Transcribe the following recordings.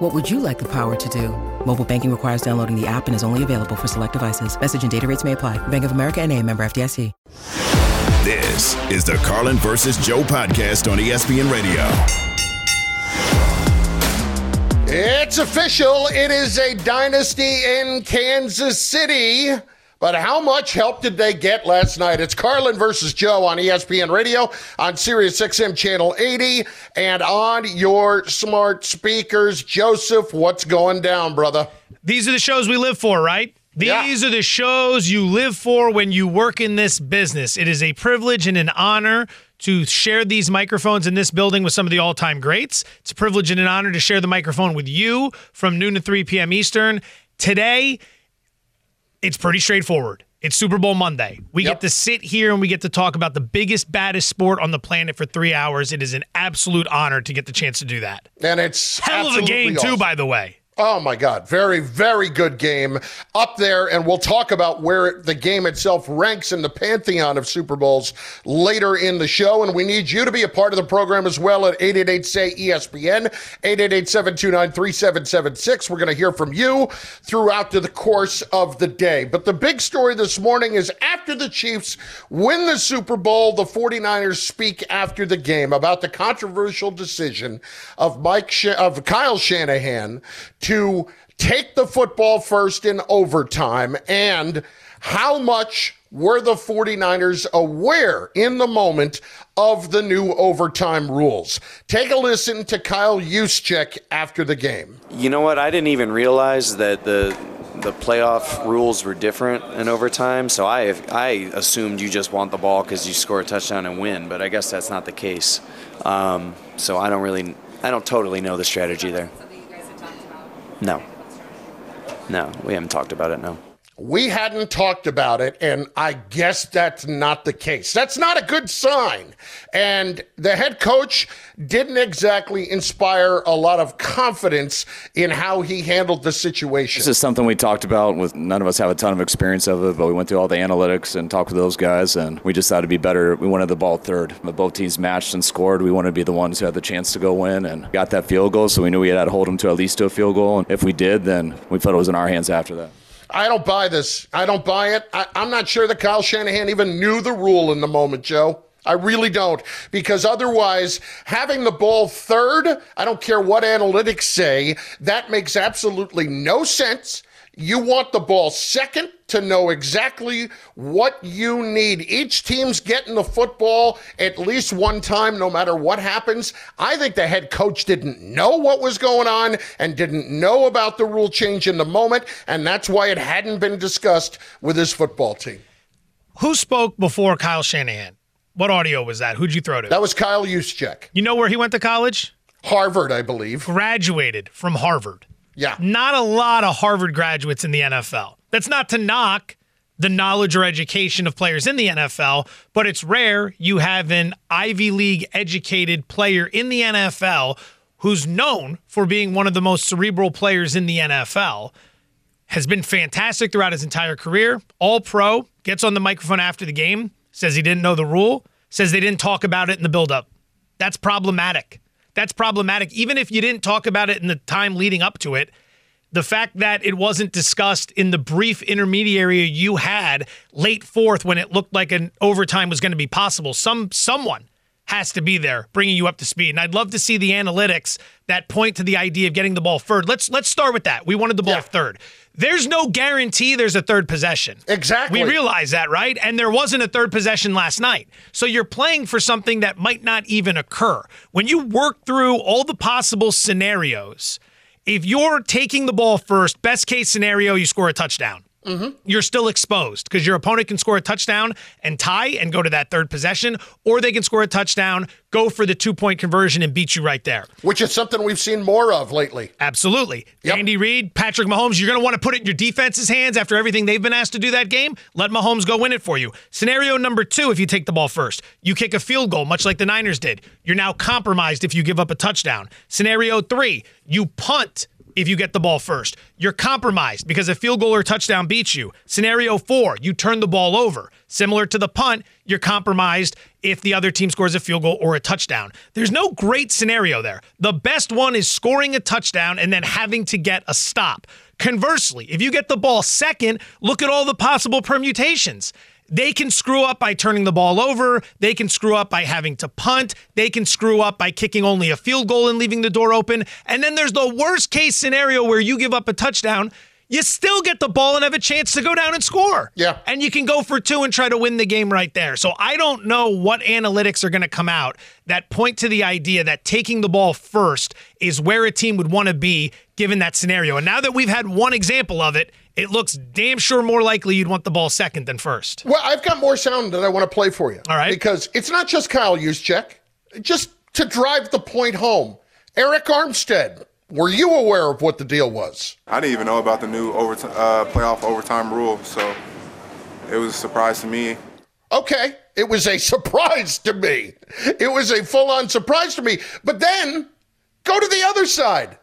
What would you like the power to do? Mobile banking requires downloading the app and is only available for select devices. Message and data rates may apply. Bank of America and a member FDIC. This is the Carlin versus Joe podcast on ESPN Radio. It's official. It is a dynasty in Kansas City. But how much help did they get last night? It's Carlin versus Joe on ESPN Radio, on Sirius XM Channel 80, and on your smart speakers. Joseph, what's going down, brother? These are the shows we live for, right? These yeah. are the shows you live for when you work in this business. It is a privilege and an honor to share these microphones in this building with some of the all time greats. It's a privilege and an honor to share the microphone with you from noon to 3 p.m. Eastern. Today, it's pretty straightforward. It's Super Bowl Monday. We yep. get to sit here and we get to talk about the biggest, baddest sport on the planet for three hours. It is an absolute honor to get the chance to do that. And it's hell of a game, awesome. too, by the way. Oh my God. Very, very good game up there. And we'll talk about where the game itself ranks in the pantheon of Super Bowls later in the show. And we need you to be a part of the program as well at 888 say ESPN, 888 729 3776. We're going to hear from you throughout the course of the day. But the big story this morning is after the Chiefs win the Super Bowl, the 49ers speak after the game about the controversial decision of Mike, of Kyle Shanahan to take the football first in overtime and how much were the 49ers aware in the moment of the new overtime rules? Take a listen to Kyle Juszczyk after the game. You know what? I didn't even realize that the the playoff rules were different in overtime, so I I assumed you just want the ball because you score a touchdown and win, but I guess that's not the case. Um, so I don't really I don't totally know the strategy there. No. No, we haven't talked about it, no. We hadn't talked about it, and I guess that's not the case. That's not a good sign. And the head coach didn't exactly inspire a lot of confidence in how he handled the situation. This is something we talked about with none of us have a ton of experience of it, but we went through all the analytics and talked with those guys, and we just thought it'd be better. We wanted the ball third. But both teams matched and scored. We wanted to be the ones who had the chance to go win and got that field goal, so we knew we had to hold them to at least to a field goal. And if we did, then we felt it was in our hands after that. I don't buy this. I don't buy it. I, am not sure that Kyle Shanahan even knew the rule in the moment, Joe. I really don't. Because otherwise, having the ball third, I don't care what analytics say, that makes absolutely no sense. You want the ball second to know exactly what you need. Each team's getting the football at least one time, no matter what happens. I think the head coach didn't know what was going on and didn't know about the rule change in the moment, and that's why it hadn't been discussed with his football team. Who spoke before Kyle Shanahan? What audio was that? Who'd you throw to? That was Kyle Juszczyk. You know where he went to college? Harvard, I believe. Graduated from Harvard. Yeah. Not a lot of Harvard graduates in the NFL. That's not to knock the knowledge or education of players in the NFL, but it's rare you have an Ivy League educated player in the NFL who's known for being one of the most cerebral players in the NFL. Has been fantastic throughout his entire career, all pro, gets on the microphone after the game, says he didn't know the rule, says they didn't talk about it in the buildup. That's problematic. That's problematic. Even if you didn't talk about it in the time leading up to it, the fact that it wasn't discussed in the brief intermediary you had late fourth when it looked like an overtime was going to be possible. Some someone has to be there bringing you up to speed. And I'd love to see the analytics that point to the idea of getting the ball third. Let's let's start with that. We wanted the ball yeah. third. There's no guarantee there's a third possession. Exactly. We realize that, right? And there wasn't a third possession last night. So you're playing for something that might not even occur. When you work through all the possible scenarios, if you're taking the ball first, best case scenario, you score a touchdown. Mm-hmm. you're still exposed because your opponent can score a touchdown and tie and go to that third possession, or they can score a touchdown, go for the two point conversion, and beat you right there. Which is something we've seen more of lately. Absolutely. Yep. Andy Reid, Patrick Mahomes, you're going to want to put it in your defense's hands after everything they've been asked to do that game. Let Mahomes go win it for you. Scenario number two if you take the ball first, you kick a field goal, much like the Niners did. You're now compromised if you give up a touchdown. Scenario three, you punt if you get the ball first. You're compromised because a field goal or touchdown beats you. Scenario four, you turn the ball over. Similar to the punt, you're compromised if the other team scores a field goal or a touchdown. There's no great scenario there. The best one is scoring a touchdown and then having to get a stop. Conversely, if you get the ball second, look at all the possible permutations. They can screw up by turning the ball over. They can screw up by having to punt. They can screw up by kicking only a field goal and leaving the door open. And then there's the worst case scenario where you give up a touchdown you still get the ball and have a chance to go down and score. Yeah. And you can go for two and try to win the game right there. So I don't know what analytics are going to come out that point to the idea that taking the ball first is where a team would want to be given that scenario. And now that we've had one example of it, it looks damn sure more likely you'd want the ball second than first. Well, I've got more sound that I want to play for you. All right. Because it's not just Kyle Juszczyk. Just to drive the point home, Arik Armstead were you aware of what the deal was? I didn't even know about the new overtime, uh, playoff overtime rule, so it was a surprise to me. Okay, it was a surprise to me. It was a full on surprise to me. But then go to the other side.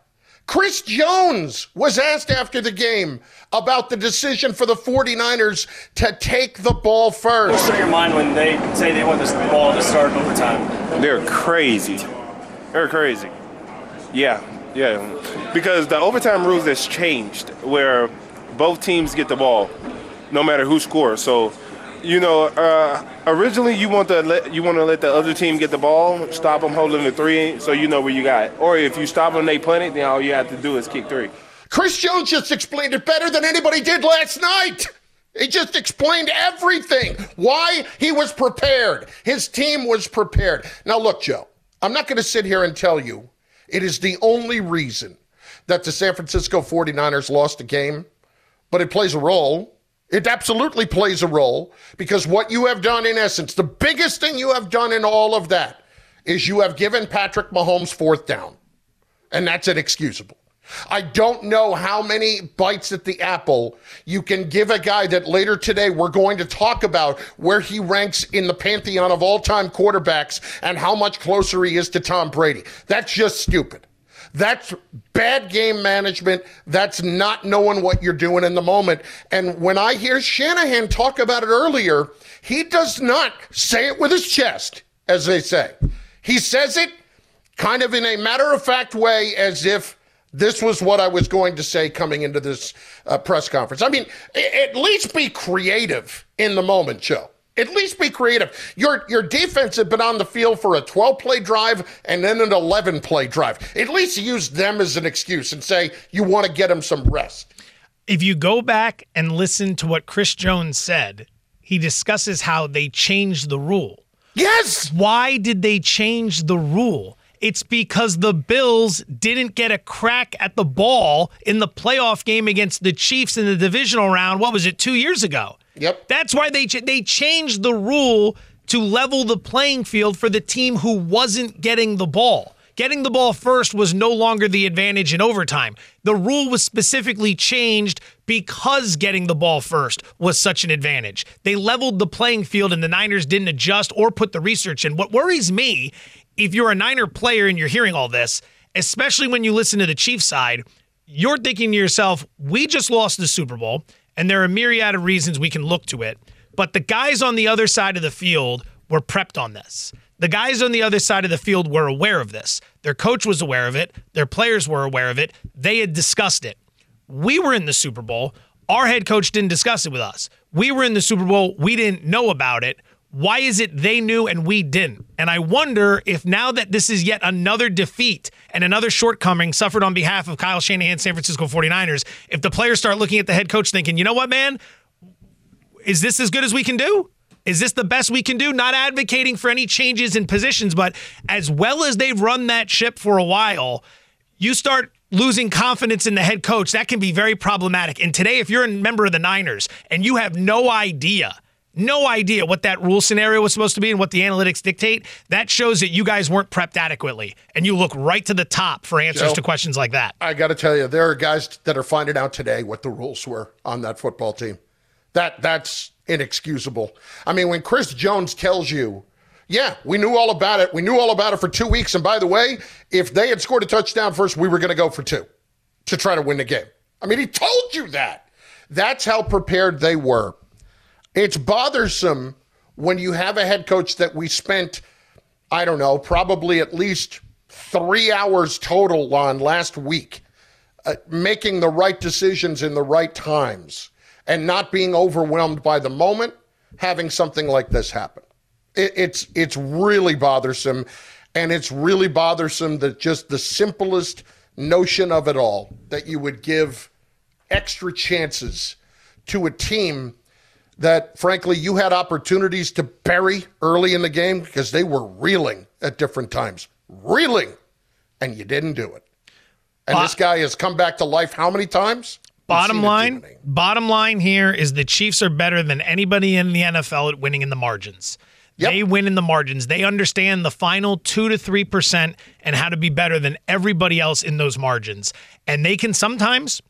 Chris Jones was asked after the game about the decision for the 49ers to take the ball first. What's on your mind when they say they want this ball to start overtime? They're crazy. They're crazy. Yeah, yeah, because the overtime rules has changed where both teams get the ball, no matter who scores. So, you know, uh, originally you want to let you want to let the other team get the ball, stop them holding the three, so you know where you got. It. Or if you stop them, they punt it, then all you have to do is kick three. Chris Jones just explained it better than anybody did last night. He just explained everything. Why he was prepared. His team was prepared. Now, look, Joe, I'm not going to sit here and tell you it is the only reason that the San Francisco 49ers lost the game, but it plays a role. It absolutely plays a role because what you have done, in essence, the biggest thing you have done in all of that is you have given Patrick Mahomes fourth down. And that's inexcusable. I don't know how many bites at the apple you can give a guy that later today we're going to talk about where he ranks in the pantheon of all time quarterbacks and how much closer he is to Tom Brady. That's just stupid. That's bad game management. That's not knowing what you're doing in the moment. And when I hear Shanahan talk about it earlier, he does not say it with his chest, as they say. He says it kind of in a matter of fact way, as if this was what I was going to say coming into this uh, press conference. I mean, at least be creative in the moment, Joe. At least be creative. Your your defense had been on the field for a 12 play drive and then an 11 play drive. At least use them as an excuse and say you want to get them some rest. If you go back and listen to what Chris Jones said, he discusses how they changed the rule. Yes. Why did they change the rule? It's because the Bills didn't get a crack at the ball in the playoff game against the Chiefs in the divisional round. What was it, two years ago? Yep. That's why they they changed the rule to level the playing field for the team who wasn't getting the ball. Getting the ball first was no longer the advantage in overtime. The rule was specifically changed because getting the ball first was such an advantage. They leveled the playing field and the Niners didn't adjust or put the research in. What worries me if you're a Niner player and you're hearing all this, especially when you listen to the Chiefs side, you're thinking to yourself, we just lost the Super Bowl, and there are a myriad of reasons we can look to it. But the guys on the other side of the field were prepped on this. The guys on the other side of the field were aware of this. Their coach was aware of it. Their players were aware of it. They had discussed it. We were in the Super Bowl. Our head coach didn't discuss it with us. We were in the Super Bowl. We didn't know about it. Why is it they knew and we didn't? And I wonder if now that this is yet another defeat and another shortcoming suffered on behalf of Kyle Shanahan, San Francisco 49ers, if the players start looking at the head coach thinking, you know what, man, is this as good as we can do? Is this the best we can do? Not advocating for any changes in positions, but as well as they've run that ship for a while, you start losing confidence in the head coach, that can be very problematic. And today, if you're a member of the Niners and you have no idea, no idea what that rule scenario was supposed to be and what the analytics dictate, that shows that you guys weren't prepped adequately. And you look right to the top for answers Joe, to questions like that. I got to tell you, there are guys that are finding out today what the rules were on that football team. That that's inexcusable. I mean, when Chris Jones tells you, yeah, we knew all about it. We knew all about it for two weeks. And by the way, if they had scored a touchdown first, we were going to go for two to try to win the game. I mean, he told you that. That's how prepared they were. It's bothersome when you have a head coach that we spent, I don't know, probably at least three hours total on last week, uh, making the right decisions in the right times and not being overwhelmed by the moment, having something like this happen. It, it's it's really bothersome, and it's really bothersome that just the simplest notion of it all that you would give extra chances to a team that frankly you had opportunities to bury early in the game because they were reeling at different times reeling and you didn't do it and this guy has come back to life how many times Bottom line, bottom line here is the Chiefs are better than anybody in the NFL at winning in the margins. Yep. They win in the margins. They understand the final two to three percent and how to be better than everybody else in those margins. And they can sometimes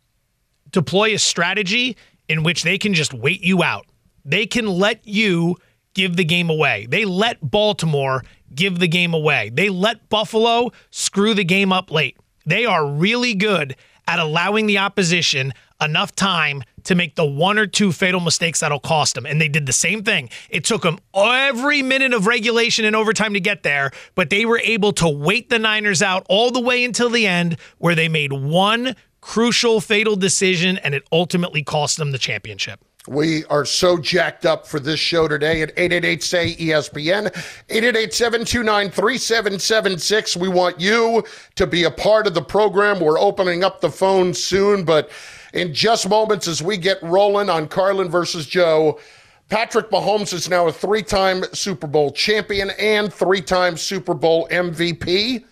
deploy a strategy in which they can just wait you out. They can let you give the game away. They let Baltimore give the game away. They let Buffalo screw the game up late. They are really good at allowing the opposition enough time to make the one or two fatal mistakes that'll cost them. And they did the same thing. It took them every minute of regulation and overtime to get there, but they were able to wait the Niners out all the way until the end, where they made one crucial fatal decision and it ultimately cost them the championship. We are so jacked up for this show today at 888 say ESPN, 888 729 3776. We want you to be a part of the program. We're opening up the phone soon, but in just moments as we get rolling on Carlin versus Joe, Patrick Mahomes is now a three time Super Bowl champion and three time Super Bowl MVP.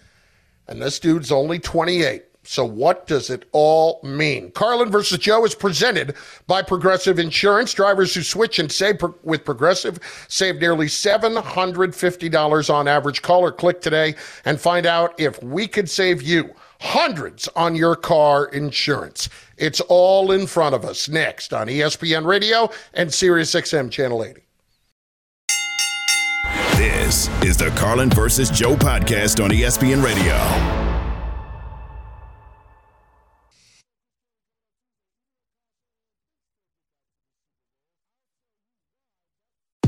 And this dude's only 28. So, what does it all mean? Carlin versus Joe is presented by Progressive Insurance. Drivers who switch and save with Progressive save nearly $750 on average. Call or click today and find out if we could save you hundreds on your car insurance. It's all in front of us next on ESPN Radio and SiriusXM Channel 80. This is the Carlin versus Joe podcast on ESPN Radio.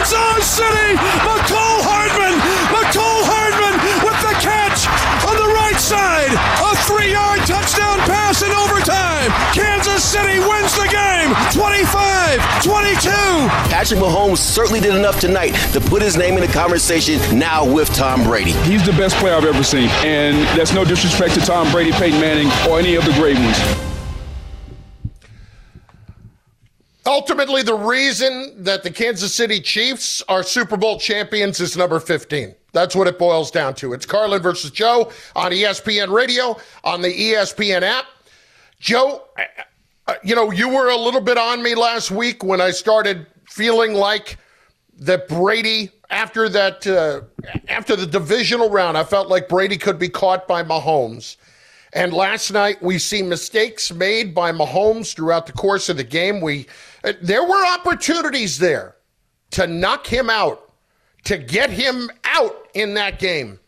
Kansas city. Mecole Hardman. Mecole Hardman with the catch on the right side. A three-yard touchdown pass in overtime. Kansas City wins the game. 25, 22. Patrick Mahomes certainly did enough tonight to put his name in the conversation now with Tom Brady. He's the best player I've ever seen, and that's no disrespect to Tom Brady, Peyton Manning, or any of the great ones. Ultimately, the reason that the Kansas City Chiefs are Super Bowl champions is number 15. That's what it boils down to. It's Carlin versus Joe on ESPN Radio, on the ESPN app. Joe, you know, you were a little bit on me last week when I started feeling like that Brady after that uh, after the divisional round, I felt like Brady could be caught by Mahomes. And last night we see mistakes made by Mahomes throughout the course of the game. We there were opportunities there to knock him out, to get him out in that game.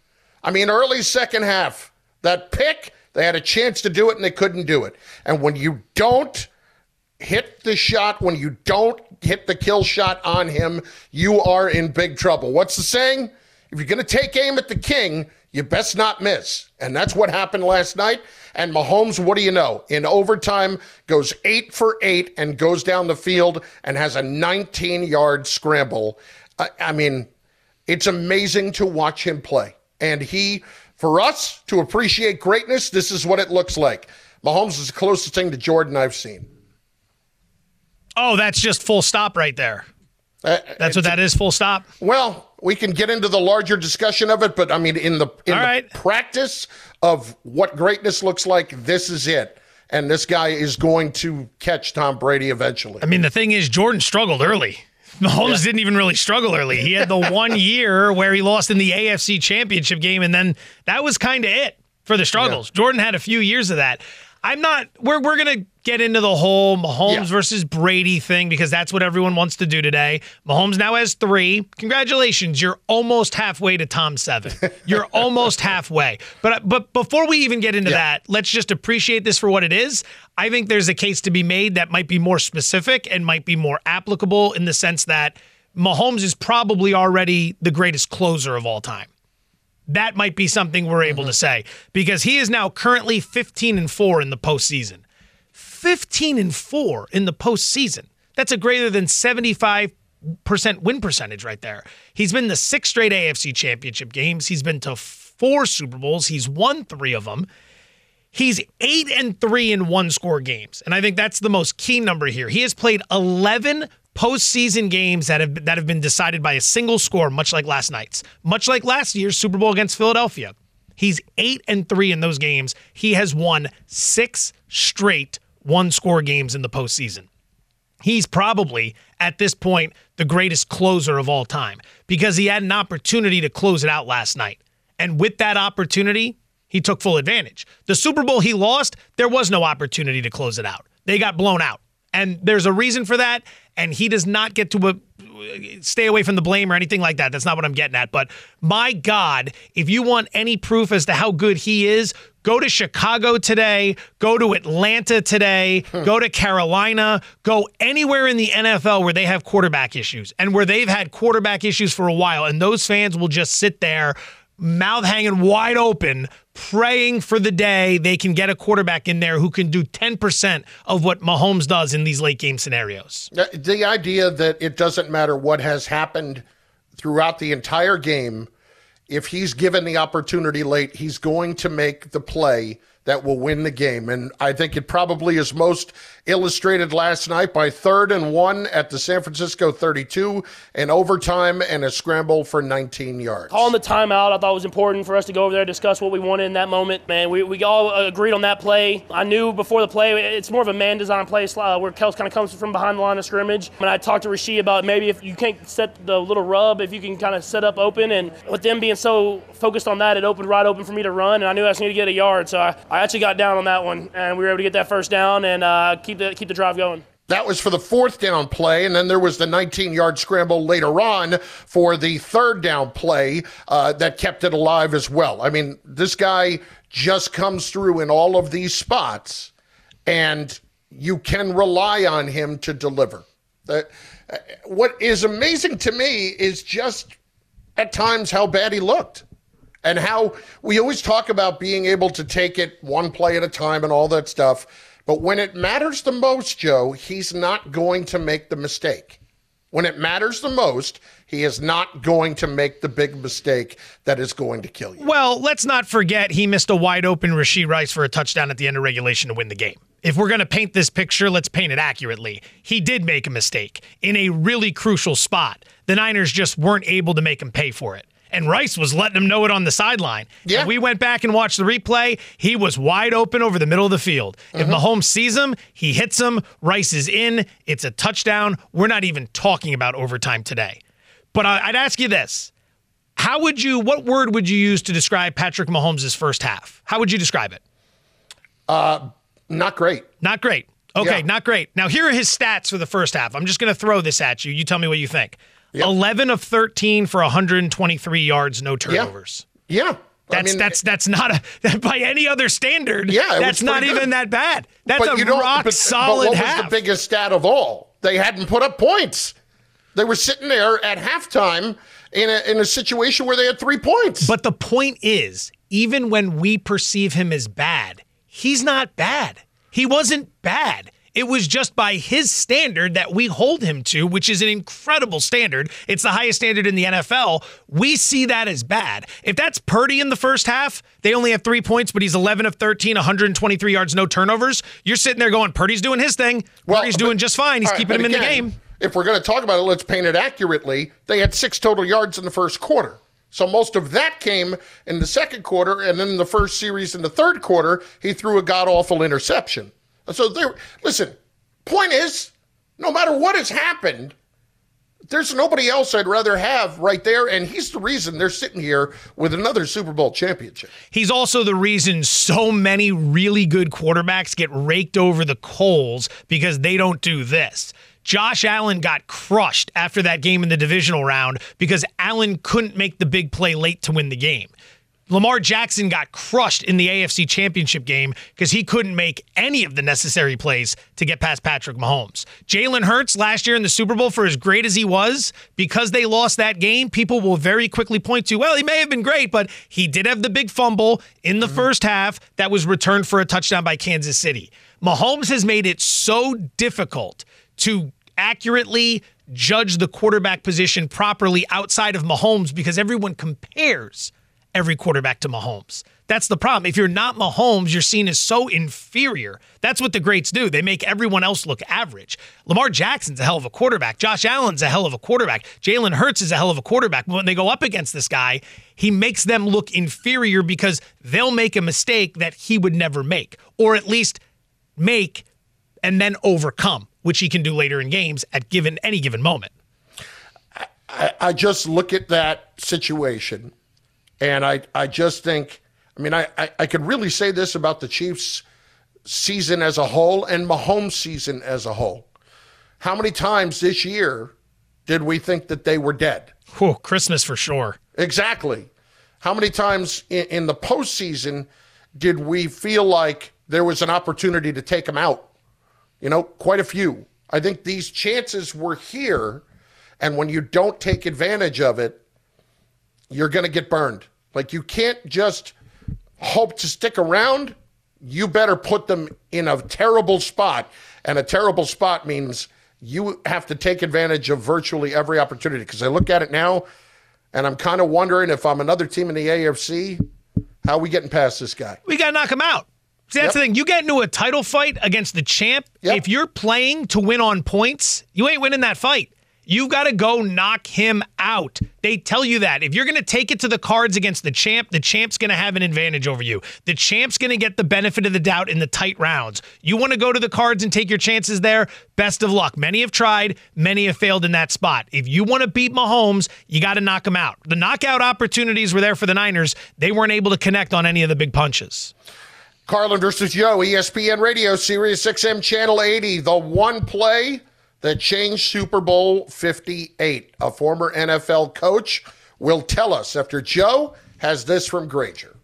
I mean, early second half, that pick, they had a chance to do it and they couldn't do it. And when you don't hit the shot, when you don't hit the kill shot on him, you are in big trouble. What's the saying? If you're going to take aim at the king, you best not miss. And that's what happened last night. And Mahomes, what do you know? In overtime, goes eight for eight and goes down the field and has a 19 yard scramble. I, I mean, it's amazing to watch him play. And he, for us to appreciate greatness, this is what it looks like. Mahomes is the closest thing to Jordan I've seen. Oh, that's just full stop right there. Uh, that's what that is, full stop. Well, we can get into the larger discussion of it, but I mean, in the in the right. practice of what greatness looks like, this is it. And this guy is going to catch Tom Brady eventually. I mean, the thing is, Jordan struggled early. Mahomes yeah. didn't even really struggle early. He had the one year where he lost in the AFC Championship game, and then that was kind of it for the struggles. Yeah. Jordan had a few years of that. I'm not. We're we're gonna get into the whole Mahomes yeah. versus Brady thing because that's what everyone wants to do today. Mahomes now has three. Congratulations, you're almost halfway to Tom seven. You're almost halfway. But but before we even get into yeah. that, let's just appreciate this for what it is. I think there's a case to be made that might be more specific and might be more applicable in the sense that Mahomes is probably already the greatest closer of all time that might be something we're able mm-hmm. to say because he is now currently 15 and 4 in the postseason. 15 and 4 in the postseason. That's a greater than 75% win percentage right there. He's been to six straight AFC championship games. He's been to four Super Bowls. He's won three of them. He's eight and three in one score games. And I think that's the most key number here. He has played 11 postseason games that have that have been decided by a single score, much like last night's, much like last year's Super Bowl against Philadelphia. He's eight and three in those games. He has won six straight one score games in the postseason. He's probably, at this point, the greatest closer of all time because he had an opportunity to close it out last night. And with that opportunity, he took full advantage. The Super Bowl he lost, there was no opportunity to close it out. They got blown out. And there's a reason for that and he does not get to a, stay away from the blame or anything like that. That's not what I'm getting at. But my God, if you want any proof as to how good he is, go to Chicago today, go to Atlanta today, hmm. go to Carolina, go anywhere in the NFL where they have quarterback issues and where they've had quarterback issues for a while. And those fans will just sit there mouth hanging wide open, praying for the day they can get a quarterback in there who can do 10% of what Mahomes does in these late game scenarios. Uh, the idea that it doesn't matter what has happened throughout the entire game, if he's given the opportunity late, he's going to make the play that will win the game. And I think it probably is most illustrated last night by third and one at the San Francisco 32 and overtime and a scramble for 19 yards. Calling the timeout, I thought it was important for us to go over there and discuss what we wanted in that moment. Man, we, we all agreed on that play. I knew before the play, it's more of a man design play uh, where Kelce kind of comes from behind the line of scrimmage. And I talked to Rashee about maybe if you can't set the little rub, if you can kind of set up open. And with them being so focused on that, it opened right open for me to run. And I knew I was going to get a yard. So I, I actually got down on that one. And we were able to get that first down and uh, keep, the, keep the drive going. That was for the fourth down play, and then there was the 19 yard scramble later on for the third down play uh, that kept it alive as well. I mean, this guy just comes through in all of these spots, and you can rely on him to deliver. Uh, what is amazing to me is just at times how bad he looked and how we always talk about being able to take it one play at a time and all that stuff. But when it matters the most, Joe, he's not going to make the mistake. When it matters the most, he is not going to make the big mistake that is going to kill you. Well, let's not forget he missed a wide open Rashee Rice for a touchdown at the end of regulation to win the game. If we're going to paint this picture, let's paint it accurately. He did make a mistake in a really crucial spot. The Niners just weren't able to make him pay for it and Rice was letting him know it on the sideline. Yeah. And we went back and watched the replay. He was wide open over the middle of the field. Mm-hmm. If Mahomes sees him, he hits him. Rice is in. It's a touchdown. We're not even talking about overtime today. But I'd ask you this. How would you, what word would you use to describe Patrick Mahomes' first half? How would you describe it? Uh, not great. Not great. Okay, yeah. not great. Now, here are his stats for the first half. I'm just going to throw this at you. You tell me what you think. Yep. 11 of 13 for 123 yards, no turnovers. Yeah. yeah. That's I mean, that's that's not a by any other standard. Yeah, that's not good. even that bad. That's but a rock but, solid but what half. was the biggest stat of all? They hadn't put up points. They were sitting there at halftime in a, in a situation where they had three points. But the point is, even when we perceive him as bad, he's not bad. He wasn't bad. It was just by his standard that we hold him to, which is an incredible standard. It's the highest standard in the NFL. We see that as bad. If that's Purdy in the first half, they only have three points, but he's 11 of 13, 123 yards, no turnovers. You're sitting there going, Purdy's doing his thing. Well, Purdy's doing just fine. He's keeping him in the game. If we're going to talk about it, let's paint it accurately. They had six total yards in the first quarter. So most of that came in the second quarter, and then in the first series in the third quarter, he threw a god awful interception. So there, listen. Point is, no matter what has happened, there's nobody else I'd rather have right there, and he's the reason they're sitting here with another Super Bowl championship. He's also the reason so many really good quarterbacks get raked over the coals because they don't do this. Josh Allen got crushed after that game in the divisional round because Allen couldn't make the big play late to win the game. Lamar Jackson got crushed in the AFC Championship game because he couldn't make any of the necessary plays to get past Patrick Mahomes. Jalen Hurts last year in the Super Bowl, for as great as he was, because they lost that game, people will very quickly point to, well, he may have been great, but he did have the big fumble in the mm-hmm. first half that was returned for a touchdown by Kansas City. Mahomes has made it so difficult to accurately judge the quarterback position properly outside of Mahomes because everyone compares every quarterback to Mahomes. That's the problem. If you're not Mahomes, you're seen as so inferior. That's what the greats do. They make everyone else look average. Lamar Jackson's a hell of a quarterback. Josh Allen's a hell of a quarterback. Jalen Hurts is a hell of a quarterback. But when they go up against this guy, he makes them look inferior because they'll make a mistake that he would never make, or at least make and then overcome, which he can do later in games at given any given moment. I, I just look at that situation and I, I just think, I mean, I, I, I could really say this about the Chiefs season as a whole and Mahomes season as a whole. How many times this year did we think that they were dead? Whew, Christmas for sure. Exactly. How many times in, in the postseason did we feel like there was an opportunity to take them out? You know, quite a few. I think these chances were here, and when you don't take advantage of it, you're going to get burned. Like you can't just hope to stick around. You better put them in a terrible spot. And a terrible spot means you have to take advantage of virtually every opportunity. Because I look at it now and I'm kind of wondering if I'm another team in the AFC, how are we getting past this guy? We got to knock him out. See, that's yep. the thing. You get into a title fight against the champ. Yep. If you're playing to win on points, you ain't winning that fight. You've got to go knock him out. They tell you that. If you're going to take it to the cards against the champ, the champ's going to have an advantage over you. The champ's going to get the benefit of the doubt in the tight rounds. You want to go to the cards and take your chances there? Best of luck. Many have tried, many have failed in that spot. If you want to beat Mahomes, you got to knock him out. The knockout opportunities were there for the Niners. They weren't able to connect on any of the big punches. Carlin versus Joe, ESPN Radio, Sirius XM Channel 80. The one play that changed Super Bowl 58. A former NFL coach will tell us after Joe has this from Grainger.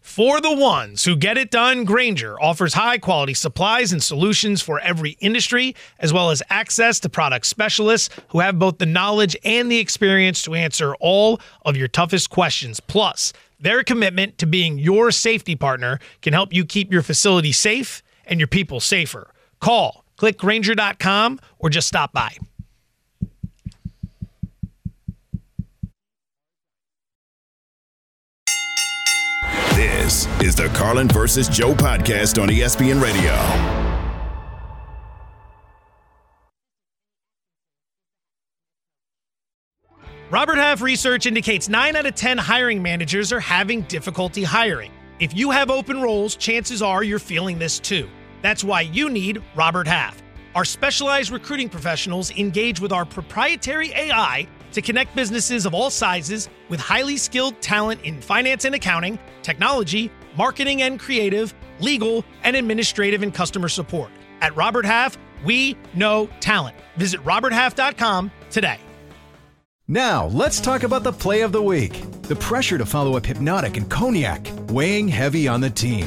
For the ones who get it done, Grainger offers high quality supplies and solutions for every industry, as well as access to product specialists who have both the knowledge and the experience to answer all of your toughest questions. Plus, their commitment to being your safety partner can help you keep your facility safe and your people safer. Call, click Grainger.com, or just stop by. This is the Carlin versus Joe podcast on ESPN Radio. Robert Half research indicates 9 out of 10 hiring managers are having difficulty hiring. If you have open roles, chances are you're feeling this too. That's why you need Robert Half. Our specialized recruiting professionals engage with our proprietary AI to connect businesses of all sizes with highly skilled talent in finance and accounting, technology, marketing and creative, legal, and administrative and customer support. At Robert Half, we know talent. Visit roberthalf.com today. Now, let's talk about the play of the week. The pressure to follow up Hpnotiq and Cognac, weighing heavy on the team.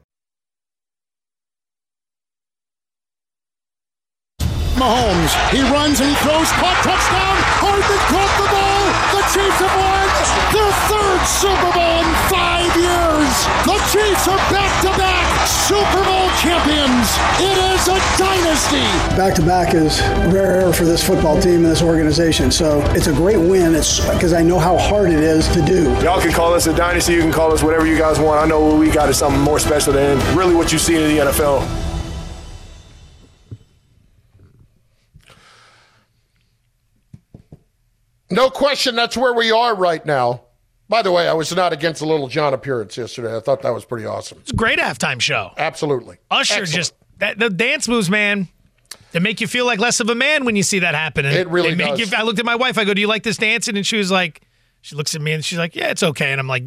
Mahomes. He runs and he throws. Caught touchdown. Hardman caught the ball. The Chiefs have won their third Super Bowl in five years. The Chiefs are back to back Super Bowl champions. It is a dynasty. Back to back is rare for this football team and this organization. So it's a great win. It's because I know how hard it is to do. Y'all can call us a dynasty. You can call us whatever you guys want. I know what we got is something more special than really what you see in the NFL. No question, that's where we are right now. By the way, I was not against the Lil Jon appearance yesterday. I thought that was pretty awesome. It's a great halftime show. Absolutely. Usher Excellent. just that the dance moves, man. They make you feel like less of a man when you see that happening. It really does. You, I looked at my wife. I go, "Do you like this dancing?" And she was like, she looks at me and she's like, "Yeah, it's okay." And I'm like,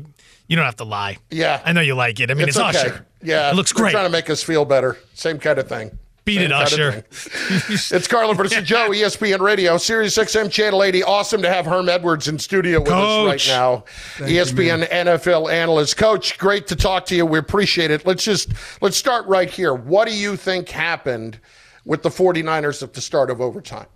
"You don't have to lie. Yeah. I know you like it. I mean, it's, okay. Usher. Yeah, it looks they're great. trying to make us feel better. Same kind of thing. Beat it, Usher. it's Carlin versus Joe, ESPN Radio, Sirius XM Channel 80. Awesome to have Herm Edwards in studio with Coach. us right now. E ESPN NFL analyst. Coach, great to talk to you. We appreciate it. Let's just let's start right here. What do you think happened with the 49ers at the start of overtime?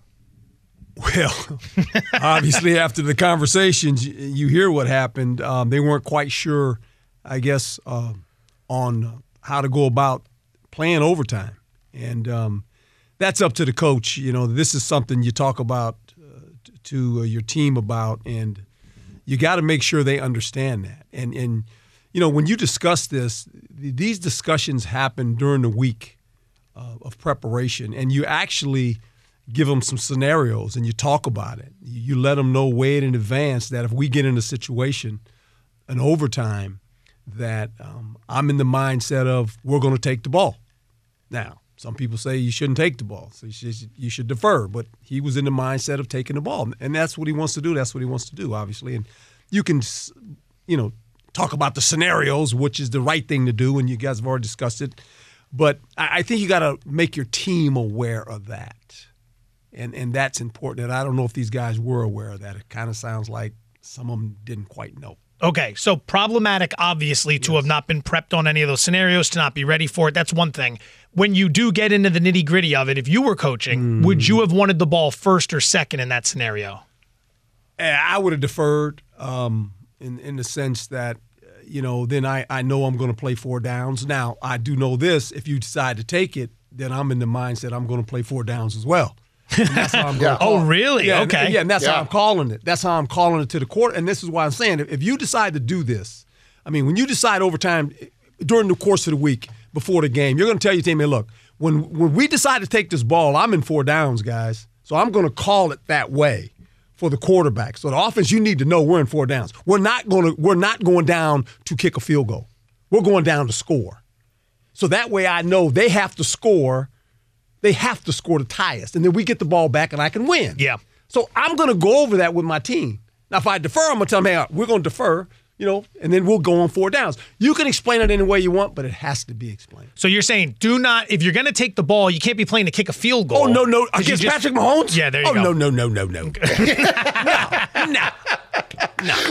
Well, obviously, after the conversations, you hear what happened. Um, they weren't quite sure, I guess, uh, on how to go about playing overtime, and um, that's up to the coach. You know, this is something you talk about uh, to uh, your team about, and you got to make sure they understand that. And and you know, when you discuss this, th- these discussions happen during the week uh, of preparation, and you actually give them some scenarios and you talk about it. You let them know way in advance that if we get in a situation, an overtime, that um, I'm in the mindset of we're going to take the ball. Now, some people say you shouldn't take the ball, so you should, you should defer. But he was in the mindset of taking the ball, and that's what he wants to do. That's what he wants to do, obviously. And you can, you know, talk about the scenarios, which is the right thing to do, and you guys have already discussed it. But I, I think you got to make your team aware of that and and that's important. And I don't know if these guys were aware of that. It kind of sounds like some of them didn't quite know. Okay, so problematic, obviously, to have not been prepped on any of those scenarios, to not be ready for it. That's one thing. When you do get into the nitty gritty of it, if you were coaching, would you have wanted the ball first or second in that scenario? Eh, I would have deferred um, in in the sense that uh, you know then I I know I'm going to play four downs. Now I do know this: if you decide to take it, then I'm in the mindset I'm going to play four downs as well. And that's how I'm going to Oh, really? Yeah, and- Okay. Yeah, and that's Yeah. how I'm calling it. That's how I'm calling it to the court. And this is why I'm saying if, if you decide to do this, I mean, when you decide overtime during the course of the week before the game, you're going to tell your team, hey, look, when when we decide to take this ball, I'm in four downs, guys. So I'm going to call it that way for the quarterback. So the offense, you need to know we're in four downs. We're not going to we're not going down to kick a field goal. We're going down to score. So that way I know they have to score. They have to score to tie us. And then we get the ball back and I can win. Yeah. So I'm going to go over that with my team. Now, if I defer, I'm going to tell them, hey, we're going to defer. you know, and then we'll go on four downs. You can explain it any way you want, but it has to be explained. So you're saying do not if you're going to take the ball, you can't be playing to kick a field goal. Oh no, no, 'Cause you against just- Patrick Mahomes? Yeah, there you oh, go. Oh, no, no, no, no, no.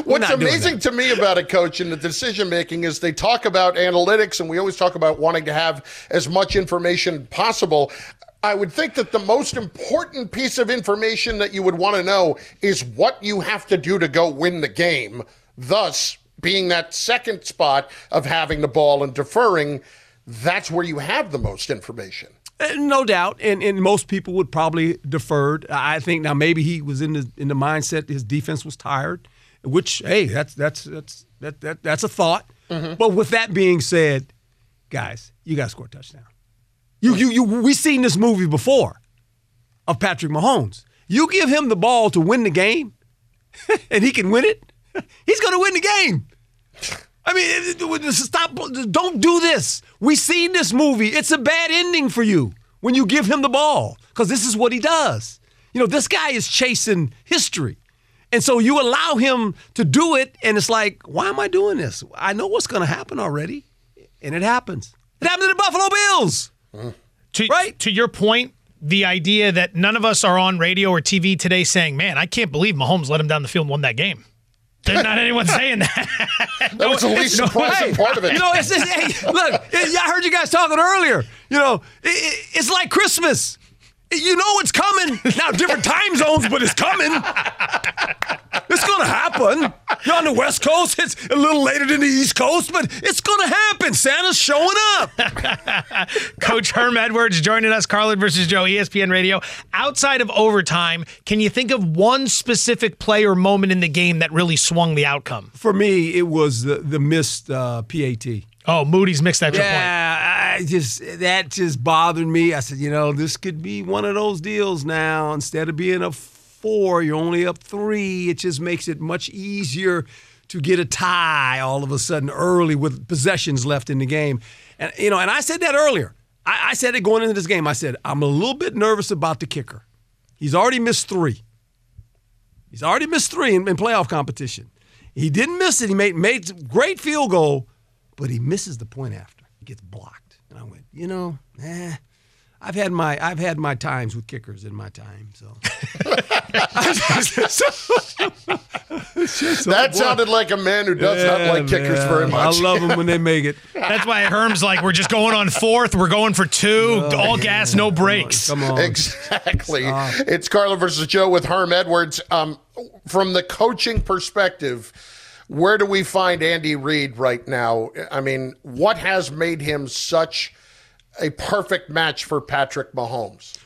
What's not doing amazing to me about it, coach, in the decision making is they talk about analytics, and we always talk about wanting to have as much information possible. I would think that the most important piece of information that you would want to know is what you have to do to go win the game. Thus, being that second spot of having the ball and deferring, that's where you have the most information. Uh, No doubt, and and most people would probably deferred. I think now maybe he was in the in the mindset his defense was tired, which hey, that's that's that's that, that that's a thought. But with that being said, guys, you got to score a touchdown. You you you we seen this movie before of Patrick Mahomes. You give him the ball to win the game, and he can win it. He's going to win the game. I mean, stop. Don't do this. We've seen this movie. It's a bad ending for you when you give him the ball because this is what he does. You know, this guy is chasing history. And so you allow him to do it, and it's like, why am I doing this? I know what's going to happen already. And it happens. It happened to the Buffalo Bills. To, right. To your point, the idea that none of us are on radio or TV today saying, "Man, I can't believe Mahomes let him down the field and won that game." There's not anyone saying that. That was the least surprising part of it. You know, it's, it's, hey, look, I heard you guys talking earlier. You know, it, it- it's like Christmas. You know it's coming. Now, different time zones, but it's coming. It's going to happen. You're on the West Coast. It's a little later than the East Coast, but it's going to happen. Santa's showing up. Coach Herm Edwards joining us, Carlin versus Joe, ESPN Radio. Outside of overtime, can you think of one specific play or moment in the game that really swung the outcome? For me, it was the, the missed uh, PAT. Oh, Moody's mixed extra point. Yeah, just that just bothered me. I said, you know, this could be one of those deals now. Instead of being a four, you're only up three. It just makes it much easier to get a tie all of a sudden early with possessions left in the game. And you know, and I said that earlier. I, I said it going into this game. I said I'm a little bit nervous about the kicker. He's already missed three. He's already missed three in, in playoff competition. He didn't miss it. He made made great field goal, but he misses the point after. He gets blocked. And I went, you know, eh. I've had my I've had my times with kickers in my time. So that sounded like a man who does not like kickers man. very much. I love them when they make it. That's why Herm's like, we're just going on fourth. We're going for two. all gas, no brakes. Come on. Exactly. It's Carlin versus Joe with Herm Edwards. Um, from the coaching perspective, where do we find Andy Reid right now? I mean, what has made him such a perfect match for Patrick Mahomes?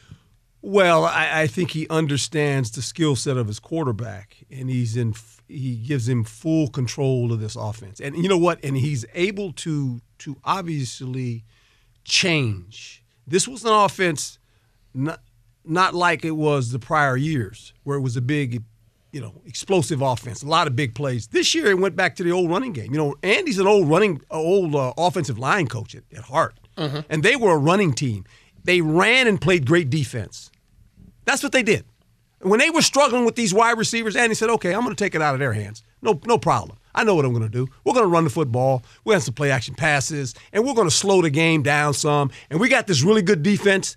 Well, I, I think he understands the skill set of his quarterback, and he's in. He gives him full control of this offense, and you know what? And he's able to to obviously change. This was an offense, not not like it was the prior years, where it was a big, you know, explosive offense, a lot of big plays. This year, it went back to the old running game. You know, Andy's an old running, old uh, offensive line coach at, at heart, and they were a running team. They ran and played great defense. That's what they did. When they were struggling with these wide receivers, Andy said, "Okay, I'm going to take it out of their hands. No, no problem. I know what I'm going to do. We're going to run the football. We're going to have some play action passes, and we're going to slow the game down some. And we got this really good defense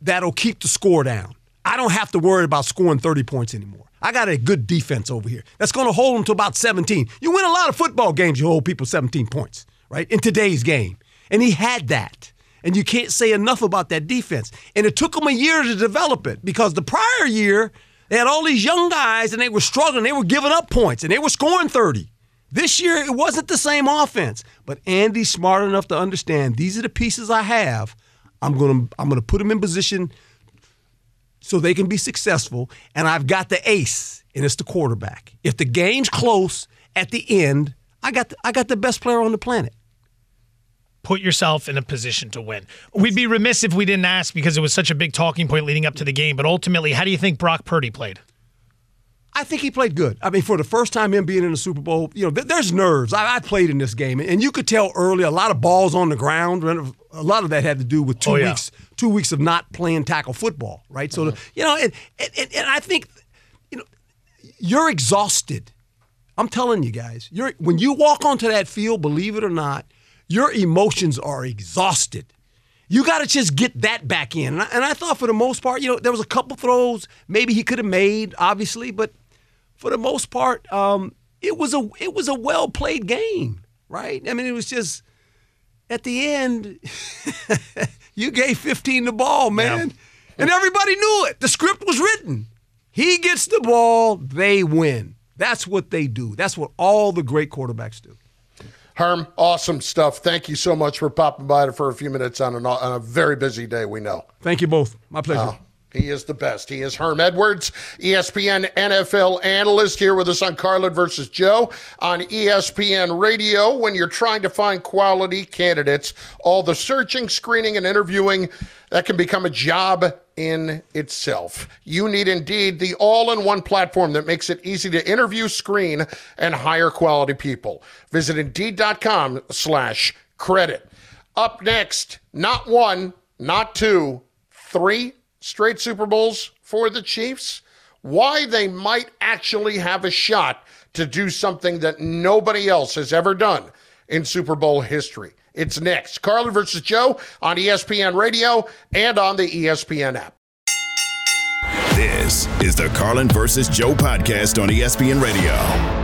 that'll keep the score down. I don't have to worry about scoring 30 points anymore. I got a good defense over here that's going to hold them to about 17. You win a lot of football games, you hold people 17 points, right? In today's game. And he had that. And you can't say enough about that defense. And it took him a year to develop it because the prior year, they had all these young guys and they were struggling. They were giving up points and they were scoring 30. This year, it wasn't the same offense. But Andy's smart enough to understand these are the pieces I have. I'm going to I'm going to put them in position so they can be successful. And I've got the ace, and it's the quarterback. If the game's close at the end, I got the, I got the best player on the planet. Put yourself in a position to win. We'd be remiss if we didn't ask because it was such a big talking point leading up to the game. But ultimately, how do you think Brock Purdy played? I think he played good. I mean, for the first time him being in the Super Bowl, you know, th- there's nerves. I, I played in this game, and you could tell early a lot of balls on the ground. A lot of that had to do with two Oh, yeah. weeks, two weeks of not playing tackle football, right? So, the, you know, and, and, and, and I think, you know, you're exhausted. I'm telling you guys, you're, when you walk onto that field, believe it or not, your emotions are exhausted. You got to just get that back in. And I, and I, thought for the most part, you know, there was a couple throws maybe he could have made, obviously, but for the most part, um, it was a it was a well played game, right? I mean, it was just at the end, you gave 15 the ball, man, yeah. and everybody knew it. The script was written. He gets the ball, they win. That's what they do. That's what all the great quarterbacks do. Herm, awesome stuff. Thank you so much for popping by for a few minutes on, an, on a very busy day, we know. Thank you both. My pleasure. Uh, he is the best. He is Herm Edwards, ESPN NFL analyst, here with us on Carlin versus Joe on ESPN Radio. When you're trying to find quality candidates, all the searching, screening, and interviewing that can become a job in itself. You need Indeed, the all in one platform that makes it easy to interview, screen, and hire quality people. Visit Indeed.com slash credit. Up next, not one, not two, three straight Super Bowls for the Chiefs, why they might actually have a shot to do something that nobody else has ever done in Super Bowl history. It's next. Carlin versus Joe on ESPN Radio and on the ESPN app. This is the Carlin versus Joe podcast on ESPN Radio.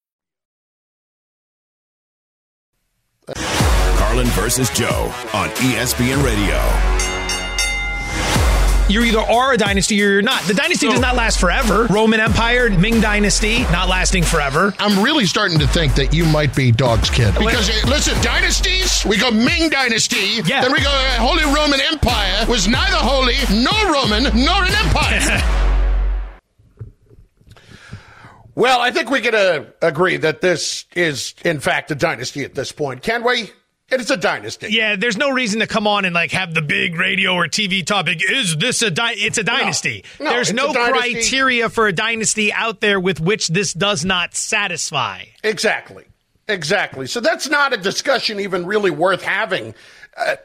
Carlin versus Joe on ESPN Radio. You either are a dynasty or you're not. The dynasty does not last forever. Roman Empire, Ming Dynasty, not lasting forever. I'm really starting to think that you might be Dog's kid. Because, uh, listen, dynasties, we go Ming Dynasty, yeah. then we go uh, Holy Roman Empire, was neither holy nor Roman nor an empire. Well, I think we can uh, agree that this is, in fact, a dynasty at this point. Can we? It's a dynasty. Yeah, there's no reason to come on and like have the big radio or TV topic. Is this a di- it's a dynasty? No, no there's no criteria for a dynasty out there with which this does not satisfy. Exactly. Exactly. So that's not a discussion even really worth having. Uh,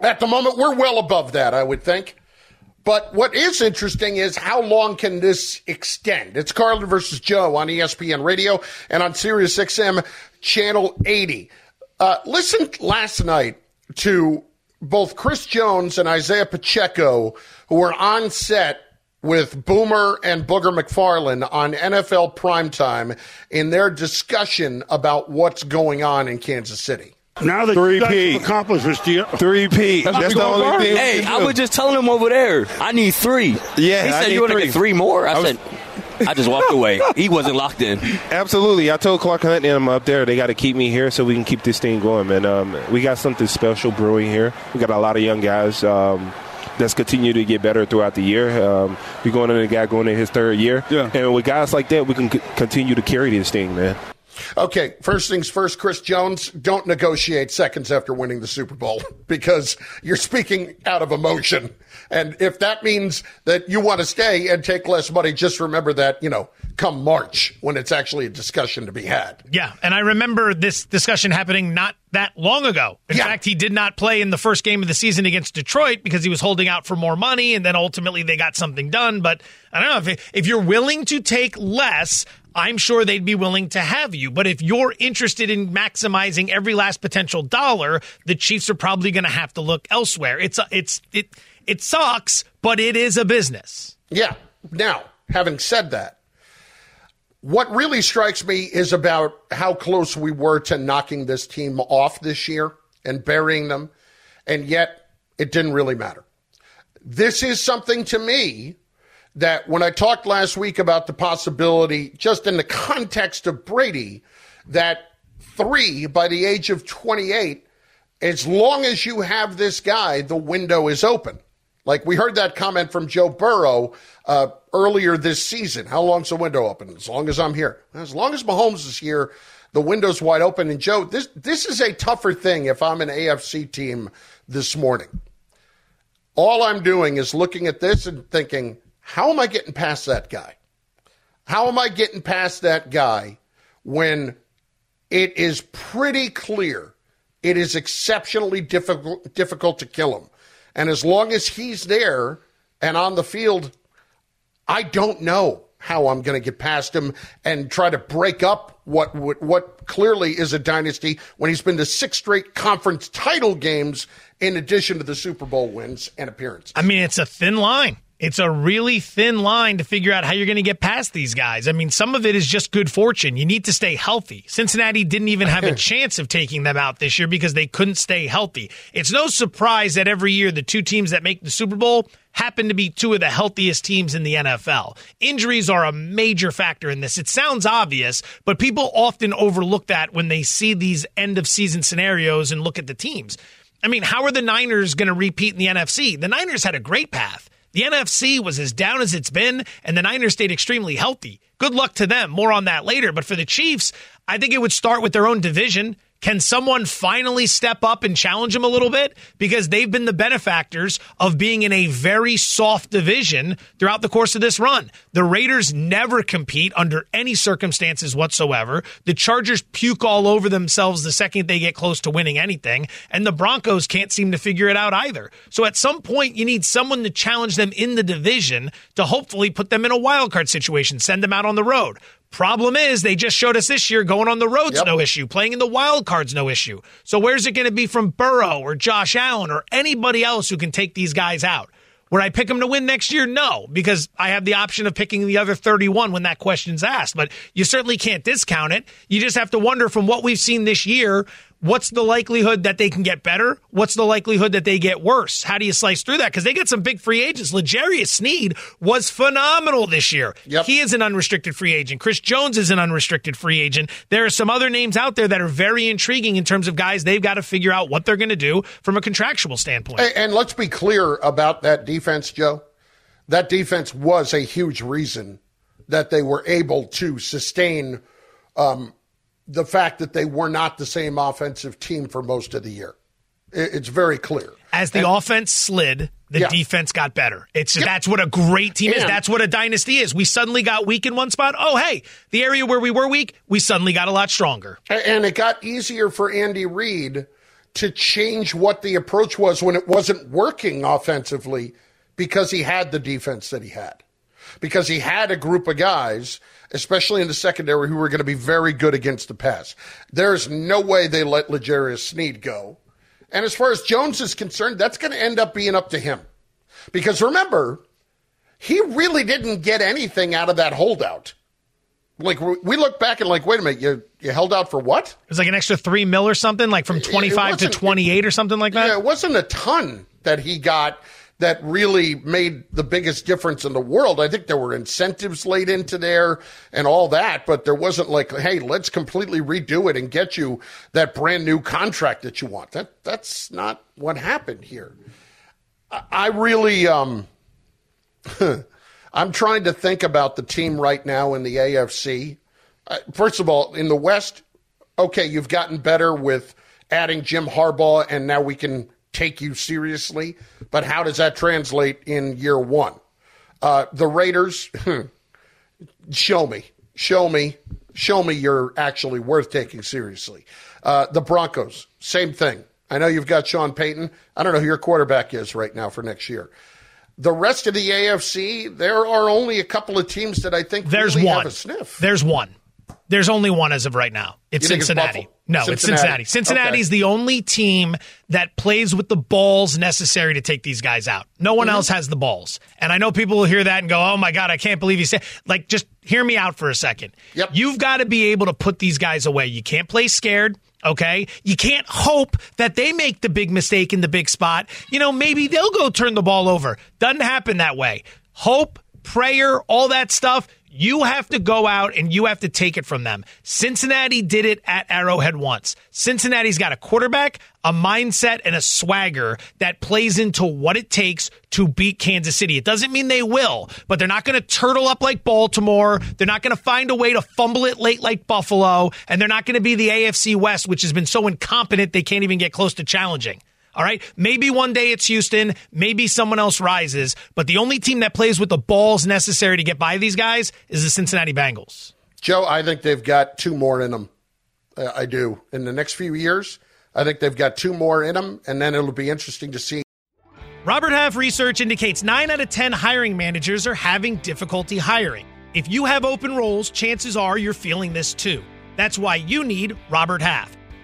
at the moment, we're well above that, I would think. But what is interesting is how long can this extend? It's Carlin versus Joe on ESPN Radio and on Sirius XM Channel 80. Uh, listen last night to both Chris Jones and Isaiah Pacheco, who were on set with Boomer and Booger McFarland on NFL primetime in their discussion about what's going on in Kansas City. Now that three-peat accomplishments, three-peat. That's, That's the only thing. Hey, I was just telling him over there. I need three. Yeah, he said you want to get three more. I, I said. I just walked away. He wasn't locked in. Absolutely. I told Clark Hunt and I'm up there. They got to keep me here so we can keep this thing going, man. Um, we got something special brewing here. We got a lot of young guys. Um, that's continue to get better throughout the year. Um, we're going in a guy going in his third year. Yeah. And with guys like that, we can c- continue to carry this thing, man. Okay, first things first, Chris Jones, don't negotiate seconds after winning the Super Bowl because you're speaking out of emotion. And if that means that you want to stay and take less money, just remember that, you know, come March when it's actually a discussion to be had. Yeah. And I remember this discussion happening not that long ago. In yeah. fact, he did not play in the first game of the season against Detroit because he was holding out for more money. And then ultimately they got something done. But I don't know if, if you're willing to take less, I'm sure they'd be willing to have you. But if you're interested in maximizing every last potential dollar, the Chiefs are probably going to have to look elsewhere. It's it's it it sucks, but it is a business. Yeah. Now, having said that, what really strikes me is about how close we were to knocking this team off this year and burying them, and yet it didn't really matter. This is something to me that when I talked last week about the possibility, just in the context of Brady, that three by the age of 28, as long as you have this guy, the window is open. Like we heard that comment from Joe Burrow uh, earlier this season. How long's the window open? As long as I'm here. As long as Mahomes is here, the window's wide open. And Joe, this this is a tougher thing if I'm an AFC team this morning. All I'm doing is looking at this and thinking, how am I getting past that guy? How am I getting past that guy when it is pretty clear it is exceptionally difficult difficult to kill him? And as long as he's there and on the field, I don't know how I'm going to get past him and try to break up what, what clearly is a dynasty when he's been to six straight conference title games in addition to the Super Bowl wins and appearances. I mean, it's a thin line. It's a really thin line to figure out how you're going to get past these guys. I mean, some of it is just good fortune. You need to stay healthy. Cincinnati didn't even have a chance of taking them out this year because they couldn't stay healthy. It's no surprise that every year the two teams that make the Super Bowl happen to be two of the healthiest teams in the NFL. Injuries are a major factor in this. It sounds obvious, but people often overlook that when they see these end of season scenarios and look at the teams. I mean, how are the Niners going to repeat in the NFC? The Niners had a great path. The NFC was as down as it's been, and the Niners stayed extremely healthy. Good luck to them. More on that later. But for the Chiefs, I think it would start with their own division. Can someone finally step up and challenge them a little bit? Because they've been the benefactors of being in a very soft division throughout the course of this run. The Raiders never compete under any circumstances whatsoever. The Chargers puke all over themselves the second they get close to winning anything. And the Broncos can't seem to figure it out either. So at some point, you need someone to challenge them in the division to hopefully put them in a wild card situation, send them out on the road. Problem is, they just showed us this year going on the road's yep. no issue, playing in the wild card's no issue. So where's it going to be from Burrow or Josh Allen or anybody else who can take these guys out? Would I pick them to win next year? No, because I have the option of picking the other 31 when that question's asked. But you certainly can't discount it. You just have to wonder from what we've seen this year What's the likelihood that they can get better? What's the likelihood that they get worse? How do you slice through that? Because they get some big free agents. L'Jarius Sneed was phenomenal this year. Yep. He is an unrestricted free agent. Chris Jones is an unrestricted free agent. There are some other names out there that are very intriguing in terms of guys they've got to figure out what they're going to do from a contractual standpoint. And, and let's be clear about that defense, Joe. That defense was a huge reason that they were able to sustain um, the fact that they were not the same offensive team for most of the year. It's very clear. As the and, offense slid, the yeah. defense got better. It's yep. that's what a great team and, is. That's what a dynasty is. We suddenly got weak in one spot. Oh, hey, the area where we were weak, we suddenly got a lot stronger. And it got easier for Andy Reid to change what the approach was when it wasn't working offensively because he had the defense that he had. Because he had a group of guys especially in the secondary, who were going to be very good against the pass. There's no way they let L'Jarius Sneed go. And as far as Jones is concerned, that's going to end up being up to him. Because remember, he really didn't get anything out of that holdout. Like we look back and like, wait a minute, you you held out for what? It was like an extra three mil or something, like from twenty five to twenty eight or something like that. Yeah, it wasn't a ton that he got that really made the biggest difference in the world. I think there were incentives laid into there and all that, but there wasn't like, hey, let's completely redo it and get you that brand new contract that you want. That that's not what happened here. I, really um I'm trying to think about the team right now in the AFC. Uh, first of all, in the West, okay, you've gotten better with adding Jim Harbaugh, and now we can take you seriously. But how does that translate in year one? Uh, the Raiders, show me, show me, show me you're actually worth taking seriously. Uh, the Broncos, same thing. I know you've got Sean Payton. I don't know who your quarterback is right now for next year. the rest of the AFC, there are only a couple of teams that I think There's really one. have a sniff. There's one. There's only one as of right now. It's think it's Cincinnati. No, it's Cincinnati. Cincinnati. Cincinnati is Okay. the only team that plays with the balls necessary to take these guys out. No one Mm-hmm. else has the balls. And I know people will hear that and go, "Oh my god, I can't believe you said." Like, just hear me out for a second. Yep. You've got to be able to put these guys away. You can't play scared. Okay. You can't hope that they make the big mistake in the big spot. You know, maybe they'll go turn the ball over. Doesn't happen that way. Hope, prayer, all that stuff. You have to go out and you have to take it from them. Cincinnati did it at Arrowhead once. Cincinnati's got a quarterback, a mindset, and a swagger that plays into what it takes to beat Kansas City. It doesn't mean they will, but they're not going to turtle up like Baltimore. They're not going to find a way to fumble it late like Buffalo. And they're not going to be the AFC West, which has been so incompetent they can't even get close to challenging. All right. Maybe one day it's Houston. Maybe someone else rises. But the only team that plays with the balls necessary to get by these guys is the Cincinnati Bengals. Joe, I think they've got two more in them. Uh, I do. In the next few years, I think they've got two more in them, and then it'll be interesting to see. Robert Half research indicates 9 out of 10 hiring managers are having difficulty hiring. If you have open roles, chances are you're feeling this too. That's why you need Robert Half.